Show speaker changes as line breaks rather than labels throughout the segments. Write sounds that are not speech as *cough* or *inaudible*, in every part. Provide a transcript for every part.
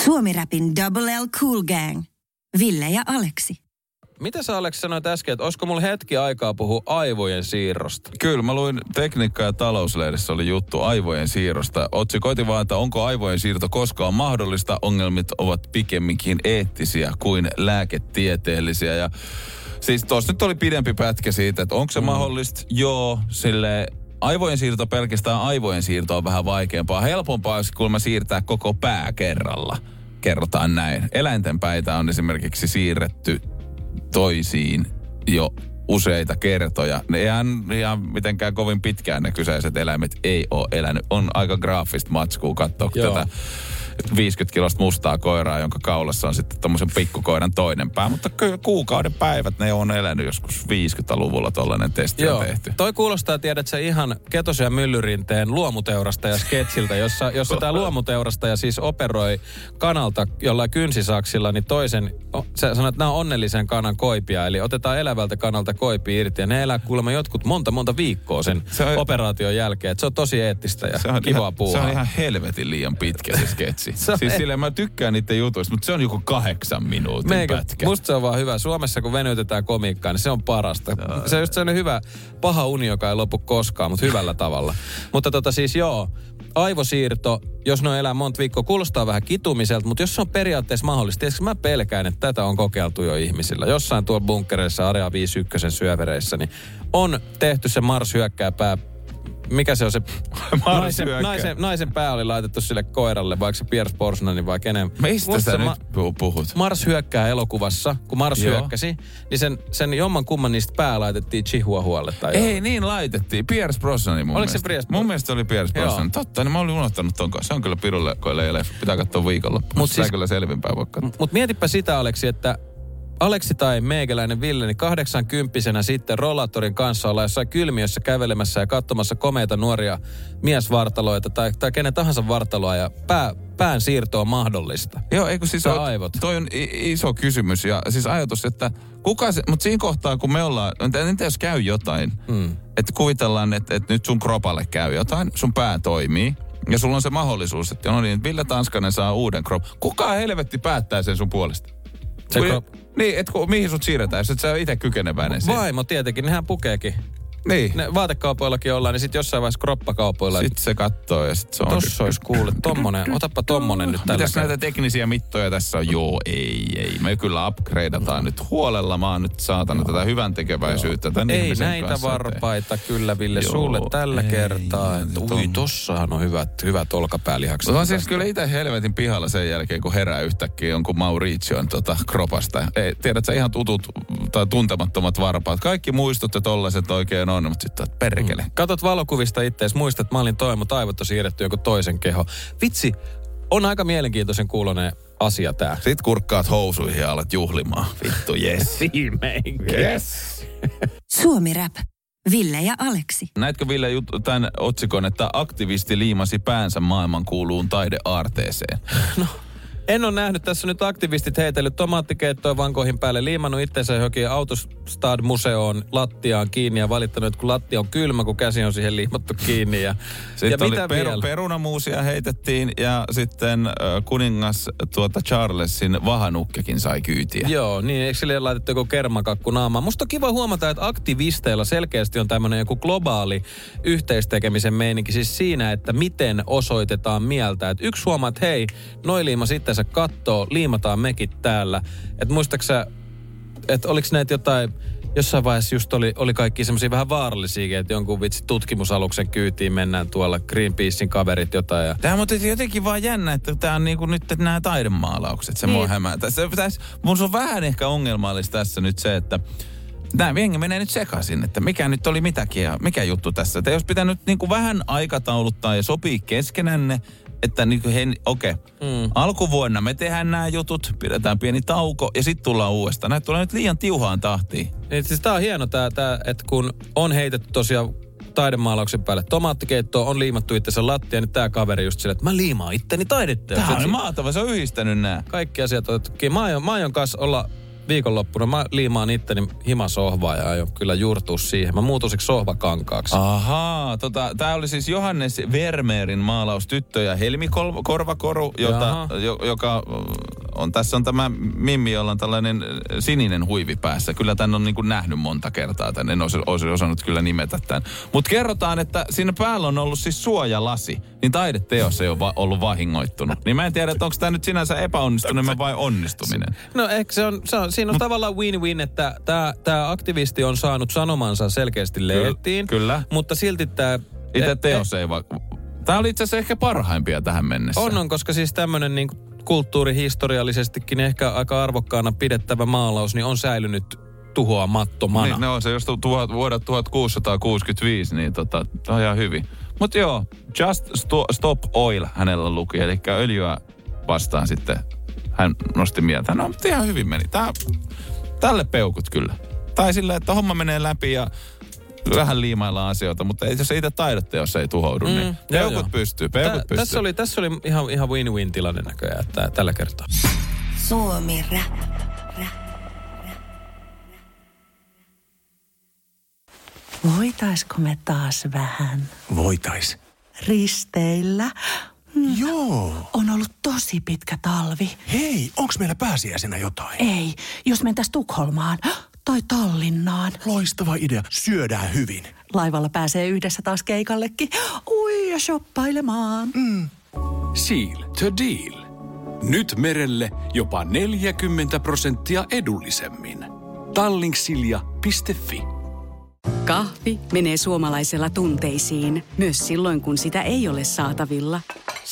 Suomi-räpin Double L Cool Gang. Ville ja Aleksi.
Mitä sä Aleksi sanoit äsken, että olisiko mulla hetki aikaa puhua aivojen siirrosta?
Kyllä, mä luin Tekniikka- ja talouslehdessä oli juttu aivojen siirrosta. Otsikoiti vaan, että onko aivojen siirto koskaan mahdollista. Ongelmit ovat pikemminkin eettisiä kuin lääketieteellisiä. Ja siis tuossa nyt oli pidempi pätkä siitä, että onko se mm. mahdollista. Joo, sille aivojen siirto pelkästään aivojen siirto on vähän vaikeampaa. Helpompaa olisi kuulemma siirtää koko pää kerralla. Kerrotaan näin. Eläinten päitä on esimerkiksi siirretty toisiin jo useita kertoja. Ne ihan, ihan mitenkään kovin pitkään ne kyseiset eläimet ei ole elänyt. On aika graafista matskua katsoa tätä 50 kilosta mustaa koiraa, jonka kaulassa on sitten tommosen pikkukoiran toinen pää. Mutta kyllä kuukauden päivät ne on elänyt joskus 50-luvulla tollainen testi on tehty.
Toi kuulostaa, tiedät sä, ihan Ketosen ja Myllyrinteen luomuteurastaja sketsiltä, jossa, jossa tämä luomuteurastaja siis operoi kanalta jollain kynsisaksilla, niin toisen, sä sanoit, että nämä on onnellisen kanan koipia, eli otetaan elävältä kanalta koipi irti, ja ne elää kuulemma jotkut monta monta viikkoa sen
Se on-
operaation jälkeen, että se on tosi eettistä ja
Se on,
kivaa
ihan,
puuhaa.
se on ihan helvetin liian pitkä se sketsi.
Se on-
siis silleen mä tykkään niiden jutuista, mutta se on joku kahdeksan minuutin
Meikä,
pätkä.
musta se on vaan hyvä. Suomessa kun venytetään komiikkaa, niin se on parasta. Se on just sellainen hyvä paha uni, joka ei lopu koskaan, mutta hyvällä tavalla. Mutta tota siis joo, aivosiirto, jos ne elää monta viikkoa, kuulostaa vähän kitumiselta, mutta jos se on periaatteessa mahdollista, tiedätkö, mä pelkään, että tätä on kokeiltu jo ihmisillä. Jossain tuolla bunkkereissa, Area 51 syövereissä, niin on tehty se Mars hyökkää pää mikä se on se *laughs* naisen, naisen, naisen pää oli laitettu sille koiralle, vaikka se Pierce Brosnanin vai kenen.
Mistä
Musta
sä
se
nyt
ma-
pu- puhut?
Mars hyökkää elokuvassa, kun Mars
Joo.
hyökkäsi, niin sen, sen jomman kumman niistä pää laitettiin Chihuahualle. Tai
Ei, niin laitettiin. Pierce Brosnan mun
Oliko se
mielestä.
Pierce
Mun mielestä se oli
Joo.
Brosnan. Totta, niin mä olin unohtanut ton kanssa. Se on kyllä pirulle ja leffa. Pitää katsoa viikolla.
Mut
Mutta
siis-
siis... kyllä selvinpäin voi katsoa.
Mutta mietipä sitä, Aleksi, että Aleksi tai meikäläinen Ville, niin 80 sitten rollaattorin kanssa ollaan jossain kylmiössä kävelemässä ja katsomassa komeita nuoria miesvartaloita tai, tai kenen tahansa vartaloa ja pää, pään siirto on mahdollista.
Joo, eikö siis ole,
aivot.
toi on iso kysymys ja siis ajatus, että kuka se, mutta siinä kohtaa kun me ollaan, entä entä jos käy jotain,
Mm.
että kuvitellaan, että, että nyt sun kropalle käy jotain, sun pää toimii, ja sulla on se mahdollisuus, että no niin, Ville Tanskanen saa uuden krop. Kuka helvetti päättää sen sun puolesta? Kun- Niin, että ku- mihin sut siirretään, jos et sä ole itse kykeneväinen siihen.
Vaimo tietenkin, nehän pukeekin.
Niin.
Ne vaatekaupoillakin ollaan, niin sitten jossain vaiheessa kroppakaupoilla.
Sitten se katsoo ja sitten se on...
Tossa olisi kuule, tommonen, otappa tommonen nyt tällä
Mitäs näitä teknisiä mittoja tässä on? Joo, ei, ei. Me kyllä upgradeataan nyt huolella. Mä oon nyt saatana tätä hyvän tekeväisyyttä tän
Ei näitä
kanssa
varpaita kyllä, Ville,
Joo,
sulle tällä
ei,
kertaa.
ei,
Ui,
on-
tossahan on hyvät, hyvät olkapäälihakset.
On siis kyllä itse helvetin pihalla sen jälkeen, kun herää yhtäkkiä jonkun Maurition tota, kropasta. Ei, tiedät sä ihan tutut tai tuntemattomat varpaat. Kaikki muistut ja tollaiset oikein on, mutta sitten perkele.
Katot valokuvista ittees, muistat, että mä olin toi, mutta aivot on siirretty joku toisen keho. Vitsi, on aika mielenkiintoisen kuulonen asia tää.
Sitten kurkkaat housuihin ja alat juhlimaan. Vittu, yes. *laughs*
Viimeinkin.
yes.
Suomi Rap. Ville ja Aleksi.
Näitkö Ville jut- tämän otsikon, että aktivisti liimasi päänsä maailmankuuluun taideaarteeseen?
En ole nähnyt tässä nyt aktivistit heitellyt tomaattikeittoa vankoihin päälle, liimannut itsensä johonkin Autostad-museoon lattiaan kiinni ja valittanut, että kun lattia on kylmä, kun käsi on siihen liimattu kiinni. Ja,
Sitten
ja
oli
mitä
peru,
vielä?
perunamuusia heitettiin ja sitten äh, kuningas tuota Charlesin vahanukkekin sai kyytiä.
Joo, niin eikö sille laitettu joku kermakakku naamaan? Musta on kiva huomata, että aktivisteilla selkeästi on tämmöinen joku globaali yhteistekemisen meininki. Siis siinä, että miten osoitetaan mieltä. Että yksi huomaa, että hei, noi liimas itsensä kattoo, liimataan mekin täällä. Että muistaaksä, että oliko näitä jotain, jossain vaiheessa just oli, oli kaikki semmoisia vähän vaarallisia, että jonkun vitsi tutkimusaluksen kyytiin mennään tuolla Greenpeacein kaverit jotain. Ja
Tämä on jotenkin vaan jännä, että tämä on niinku nyt että nämä taidemaalaukset. Se niin. mua. Se pitäisi, mun on vähän ehkä ongelmallista tässä nyt se, että Nämä jengi menee nyt sekaisin, että mikä nyt oli mitäkin ja mikä juttu tässä. Että jos pitää nyt niin kuin vähän aikatauluttaa ja sopii keskenänne, että niin he, okei, okay. mm. alkuvuonna me tehdään nämä jutut, pidetään pieni tauko ja sitten tullaan uudestaan. Näitä tulee nyt liian tiuhaan tahtiin.
Niin, siis tää on hieno tää, tää että kun on heitetty tosiaan taidemaalauksen päälle tomaattikeittoa, on liimattu itsensä lattia, niin tää kaveri just silleen, että mä liimaan itteni taideteoksi.
Tämä on mahtava, se on yhdistänyt nämä.
Kaikki asiat on, että mä aion, mä aion kanssa olla viikonloppuna, mä liimaan itteni himasohvaa ja aion kyllä juurtua siihen. Mä muutuisiksi sohvakankaaksi.
Ahaa, tota, tämä oli siis Johannes Vermeerin maalaus Tyttö ja Helmikorvakoru, jota, jo, joka on, tässä on tämä Mimmi, jolla on tällainen sininen huivi päässä. Kyllä tän on niin kuin nähnyt monta kertaa, tän en olisi, olisi osannut kyllä nimetä tämän. Mutta kerrotaan, että siinä päällä on ollut siis suojalasi, niin taideteos ei ole va- ollut vahingoittunut. Niin mä en tiedä, että onko tämä nyt sinänsä epäonnistuminen vai onnistuminen.
No ehkä se on, se on siinä on Mut, tavallaan win-win, että tämä aktivisti on saanut sanomansa selkeästi lehtiin.
Kyllä.
Mutta silti tämä...
Itse teos ei va- Tämä oli itse asiassa ehkä parhaimpia tähän mennessä.
On, on, koska siis tämmöinen niin kulttuurihistoriallisestikin ehkä aika arvokkaana pidettävä maalaus, niin on säilynyt tuhoamattomana.
Niin, no se jos tuhat, vuodet 1665, niin tota, on ihan hyvin. Mutta joo, Just Stop Oil hänellä luki, eli öljyä vastaan sitten hän nosti mieltä. No, ihan hyvin meni. Tää, tälle peukut kyllä. Tai silleen, että homma menee läpi ja vähän liimaillaan asioita, mutta ei, jos ei itse taidatte, jos ei tuhoudu, niin mm, niin peukut joo, pystyy, peukut Tä, pystyy.
Tässä oli, tässä oli ihan, ihan win-win tilanne näköjään että, tällä kertaa. Suomi rap.
Voitaisko me taas vähän?
Voitais.
Risteillä?
Mm. Joo.
On ollut tosi pitkä talvi.
Hei, onks meillä pääsiäisenä jotain?
Ei, jos mentäis Tukholmaan tai Tallinnaan.
Loistava idea. Syödään hyvin.
Laivalla pääsee yhdessä taas keikallekin. Ui ja shoppailemaan.
Mm. Seal to deal. Nyt merelle jopa 40 prosenttia edullisemmin. Tallingsilja.fi
Kahvi menee suomalaisella tunteisiin, myös silloin kun sitä ei ole saatavilla.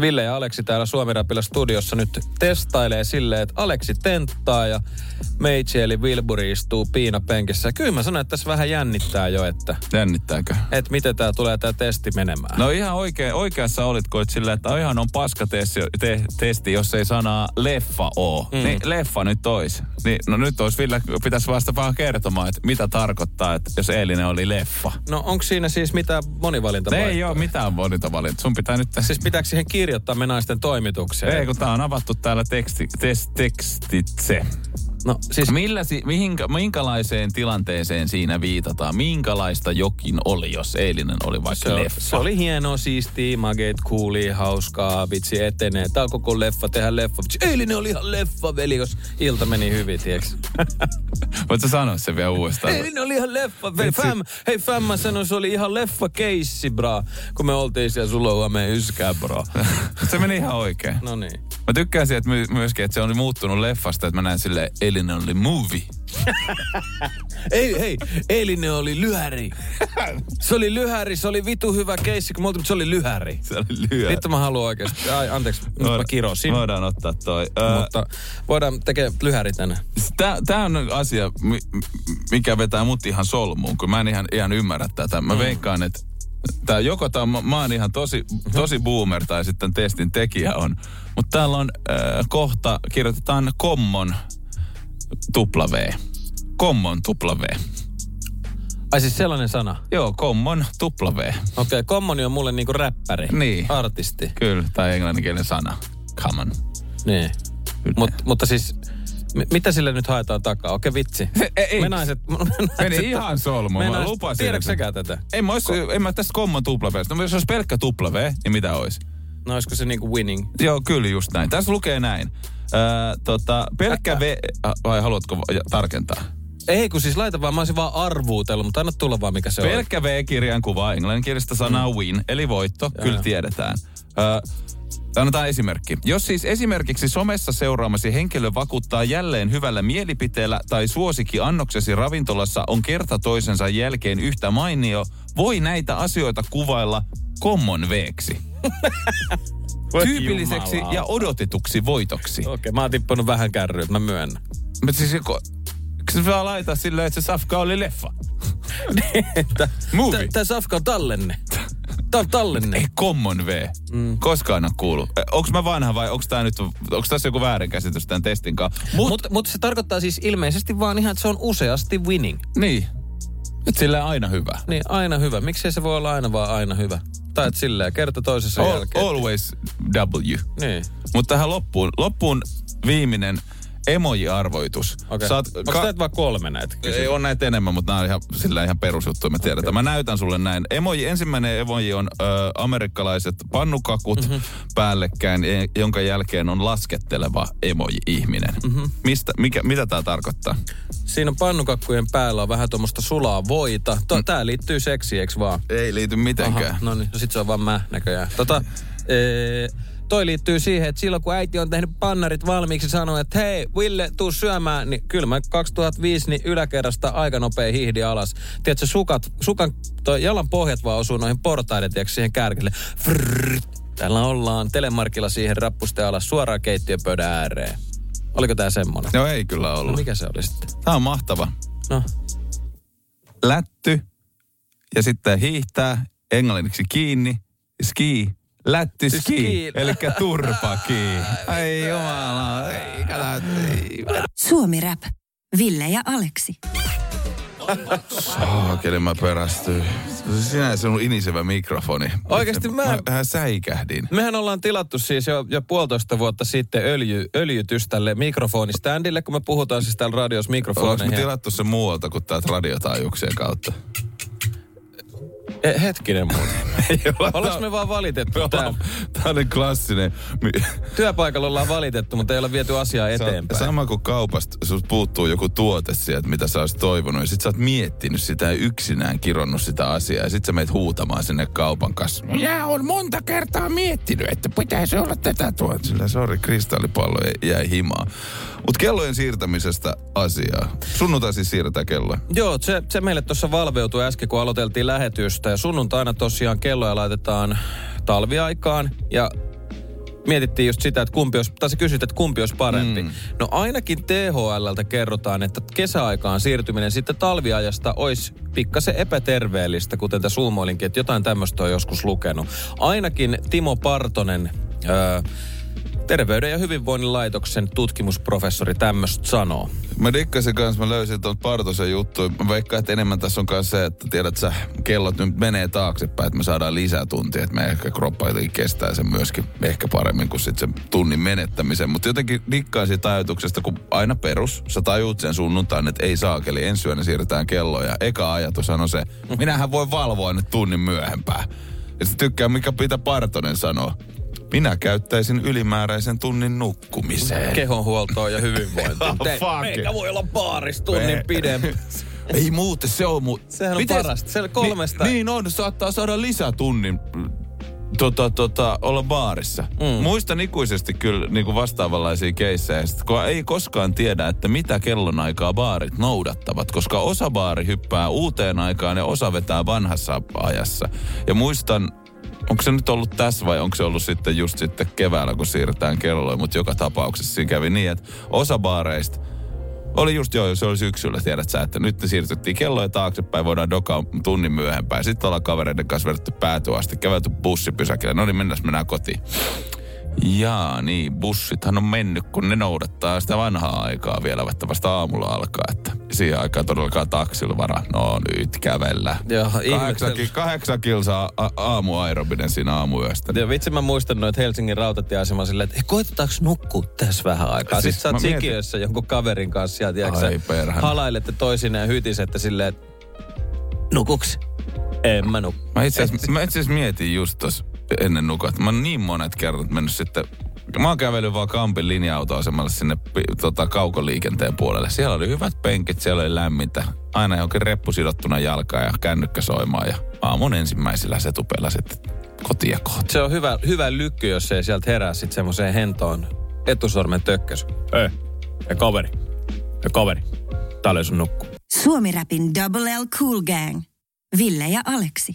Ville ja Aleksi täällä Suomi studiossa nyt testailee silleen, että Aleksi tenttaa ja Meitsi eli Wilburi istuu piinapenkissä. Kyllä mä sanoin, että tässä vähän jännittää jo, että...
Jännittääkö?
Että miten tää tulee tää testi menemään.
No ihan oikein, oikeassa olitko, että sillä, että ihan on paska testi, te, testi, jos ei sanaa leffa oo. Mm. Niin leffa nyt ois. Niin, no nyt olisi Ville, pitäisi vasta vähän kertomaan, että mitä tarkoittaa, että jos eilinen oli leffa.
No onko siinä siis mitään monivalinta?
Ei ole mitään monivalinnta. Sun pitää nyt...
Siis pitääkö siihen kirjoittaa me naisten toimitukseen?
Ei, kun tää on avattu täällä teksti, tes, tekstitse.
No siis...
Millä, mihinkä, minkälaiseen tilanteeseen siinä viitataan? Minkälaista jokin oli, jos eilinen oli vaikka
se,
leffa?
Se oli hieno, siisti, maget, kuuli, hauskaa, vitsi etenee. Tää on koko leffa, tehdä leffa. Vitsi, eilinen oli ihan leffa, veli, jos ilta meni hyvin, tieks? *laughs*
Voitko sanoa se vielä uudestaan?
Eilinen oli ihan leffa, veli. Fam, hei, fam, mä sanoin, se oli ihan leffa keissi, bra. Kun me oltiin siellä sulla me yskää, bro. *laughs*
se meni ihan oikein.
No niin.
Mä tykkään siitä että myöskin, että se on muuttunut leffasta, että mä näen sille eilinen oli movie. *laughs*
ei, hei, eilinen oli lyhäri. Se oli lyhäri, se oli vitu hyvä keissi, kun mutta se oli lyhäri.
Se oli lyhäri.
Vittu mä haluan oikeasti. Ai, anteeksi, nyt mä kirosin.
Voidaan ottaa toi.
Mutta voidaan tekee lyhäri tänne.
Tää, tää on asia, mikä vetää mut ihan solmuun, kun mä en ihan, ihan ymmärrä tätä. Mä mm. veikkaan, että Tää joko tää on, mä oon ihan tosi, tosi boomer tai sitten testin tekijä on. Mutta täällä on äh, kohta, kirjoitetaan kommon tupla V. Kommon tupla V.
Ai siis sellainen sana?
Joo, Common tupla V. Okei,
okay, Common on mulle niinku räppäri.
Niin.
Artisti.
Kyllä, tai englanninkielinen sana. Common.
Niin. Mut, mutta siis M- mitä sille nyt haetaan takaa? Okei, vitsi. *laughs*
Ei,
me naiset... *laughs* Me
naiset Meni ihan solmu, mä lupasin.
Tiedätkö säkään tätä?
Ei mä, ois, en mä tästä komman tupla No jos olisi pelkkä tupla V, niin mitä olisi?
No olisiko se niinku winning?
Joo, kyllä just näin. Tässä lukee näin. Öö, tota, pelkkä V... Vai haluatko tarkentaa?
Ei, kun siis laita vaan, mä olisin vaan arvuutellut, mutta anna tulla vaan mikä se
Pelkkä on. Pelkkä V-kirjan kuva englanninkielistä sanaa mm. win, eli voitto, ja kyllä tiedetään. Öö, Annetaan esimerkki. Jos siis esimerkiksi somessa seuraamasi henkilö vakuuttaa jälleen hyvällä mielipiteellä tai suosikki annoksesi ravintolassa on kerta toisensa jälkeen yhtä mainio, voi näitä asioita kuvailla common veeksi. *laughs* Tyypilliseksi ja odotetuksi voitoksi.
Okei, okay, mä oon tippunut vähän kärryä, mä myönnän.
Mutta siis joko, se vaan laita silleen, että se safka oli leffa? *laughs* Movie.
Tää Safka on tallenne. Tää on tallenne.
Ei common V. Mm. Koskaan on kuullut. Onko mä vanha vai onko tää nyt, onko tässä joku väärinkäsitys tämän testin kanssa?
Mutta mut, mut se tarkoittaa siis ilmeisesti vaan ihan, että se on useasti winning.
Niin. *laughs* Et sillä aina hyvä.
Niin, aina hyvä. Miksei se voi olla aina vaan aina hyvä? Tai et silleen, kerta toisessa
All,
jälkeen.
always W.
Niin.
Mutta tähän loppuun, loppuun viimeinen emoji-arvoitus.
Okei.
Saat
Onko ka- näitä vaan kolme näitä?
Ei on näitä enemmän, mutta nämä on ihan, sillä ihan perusjuttuja, me tiedetään. Okay. Mä näytän sulle näin. Emoji, ensimmäinen emoji on ö, amerikkalaiset pannukakut mm-hmm. päällekkäin, e- jonka jälkeen on lasketteleva emoji-ihminen. Mm-hmm. Mistä, mikä, mitä tämä tarkoittaa?
Siinä on pannukakkujen päällä on vähän tuommoista sulaa voita. To,
Mm.
Tää liittyy seksiin, eikö vaan?
Ei liity mitenkään.
Aha, no niin, no sit se on vaan mä näköjään. Tota, ee, toi liittyy siihen, että silloin kun äiti on tehnyt pannarit valmiiksi sanoi, että hei, Ville, tuu syömään, niin kyllä mä 2005 niin yläkerrasta aika nopea hihdi alas. Tiedätkö, sukat, sukan, toi jalan pohjat vaan osuu noihin portaiden, tiedätkö, siihen kärkille. Frrrr. Täällä ollaan telemarkilla siihen rappuste alas suoraan keittiöpöydän ääreen. Oliko tää semmonen?
No ei kyllä ollut.
No mikä se oli sitten?
Tämä on mahtava.
No,
Lätty ja sitten hiihtää englanniksi kiinni, ski, lätty
Siis
eli turpaki. Ai jumala.
Suomi Rap. Ville ja Aleksi.
Saakeli mä perästyin. Sinä ja sun inisevä mikrofoni.
Oikeesti mä-
Mä vähän säikähdin.
Mehän ollaan tilattu siis jo, jo puolitoista vuotta sitten öljy, öljytys tälle mikrofoniständille, kun me puhutaan siis täällä radios
Onko me
mikrofoneihin.
tilattu se muualta kuin täältä radiotaajuuksien kautta?
E, hetkinen muuten. Ollaanko me vaan valitettu
Tää
tää?
on, tää on klassinen.
Työpaikalla ollaan valitettu, mutta ei olla viety asiaa eteenpäin.
sama kuin kaupasta, sus puuttuu joku tuote sieltä, mitä sä olisit toivonut. Ja sit sä oot miettinyt sitä ja yksinään kironnut sitä asiaa. Ja sit sä meet huutamaan sinne kaupan kanssa. Minä on monta kertaa miettinyt, että pitäisi olla tätä tuota. Sillä sori, kristallipallo jäi- jäi himaan. Mutta kellojen siirtämisestä asiaa. Sunnuntai siis siirretään kelloja.
Joo, se, se meille tuossa valveutui äsken, kun aloiteltiin lähetystä. Ja sunnuntaina tosiaan kelloja laitetaan talviaikaan. Ja mietittiin just sitä, että kumpi olisi, tai kysyt, että kumpi olisi parempi. Mm. No ainakin THLltä kerrotaan, että kesäaikaan siirtyminen sitten talviajasta olisi pikkasen epäterveellistä, kuten tässä suumoilinkin, että jotain tämmöistä on joskus lukenut. Ainakin Timo Partonen, öö, Terveyden ja hyvinvoinnin laitoksen tutkimusprofessori tämmöistä sanoo.
Mä dikkasin kanssa, mä löysin tuon Partosen juttu. Mä veikkaan, että enemmän tässä on kanssa se, että tiedät sä, kellot nyt menee taaksepäin, että me saadaan lisää tuntia, että me ehkä kroppa jotenkin kestää sen myöskin ehkä paremmin kuin sitten sen tunnin menettämisen. Mutta jotenkin dikkaan siitä ajatuksesta, kun aina perus, sä tajuut sen sunnuntain, että ei saakeli, ensi yönä siirretään kelloja. Eka ajatushan on se, minähän voi valvoa nyt tunnin myöhempää. Ja sitten tykkää, mikä pitää Partonen sanoa. Minä käyttäisin ylimääräisen tunnin nukkumiseen.
Kehonhuoltoa ja hyvinvointia. *laughs*
Oh, fuck
Meikä voi olla baarissa tunnin
Me-
pidempi. *laughs*
Ei muuten, se on mu...
Sehän on parasta. Se on kolmesta-
Niin, niin on, saattaa saada lisätunnin tota, tota, olla baarissa. Mm. Muistan ikuisesti kyllä niin kuin vastaavanlaisia keissejä, kun ei koskaan tiedä, että mitä kellonaikaa baarit noudattavat, koska osa baari hyppää uuteen aikaan ja osa vetää vanhassa ajassa. Ja muistan, onko se nyt ollut tässä vai onko se ollut sitten just sitten keväällä, kun siirretään kelloja, mutta joka tapauksessa siinä kävi niin, että osa baareista oli just joo, se oli syksyllä, tiedät sä, että nyt siirtyttiin kelloja taaksepäin, voidaan dokaa tunnin myöhempään. Sitten ollaan kavereiden kanssa vedetty päätyä asti, kävelty bussipysäkille. No niin, mennäs mennään kotiin. Jaa, niin, bussithan on mennyt, kun ne noudattaa sitä vanhaa aikaa vielä, että vasta aamulla alkaa, että siihen aikaan todellakaan taksilla varaa. No nyt kävellä.
Joo,
kahdeksan, ki- kahdeksan kilsaa a- aamu aerobinen siinä aamuyöstä.
Ja vitsi mä muistan noita Helsingin rautatieaseman silleen, että "Hei, koetetaanko nukkua tässä vähän aikaa.
Siis
Sitten sä oot
mietin-
sikiössä jonkun kaverin kanssa ja tiedätkö,
Ai
sä
perhana.
halailette toisineen ja hytisette silleen, että nukuks? En mä nukku.
Mä itse asiassa, mietin just tos ennen nukat. Mä oon niin monet kerrat mennyt sitten Mä oon kävellyt vaan Kampin linja-autoasemalle sinne tota, kaukoliikenteen puolelle. Siellä oli hyvät penkit, siellä oli lämmintä. Aina johonkin reppu sidottuna jalkaan ja kännykkä soimaan. Ja aamun ensimmäisellä setupella sitten kotia kohti.
Se on hyvä, hyvä lykky, jos ei sieltä herää sitten semmoiseen hentoon etusormen tökkäs. Ei, ei kaveri. Ei kaveri. Täällä ei sun nukku.
Suomi Rapin Double L Cool Gang. Ville ja Aleksi.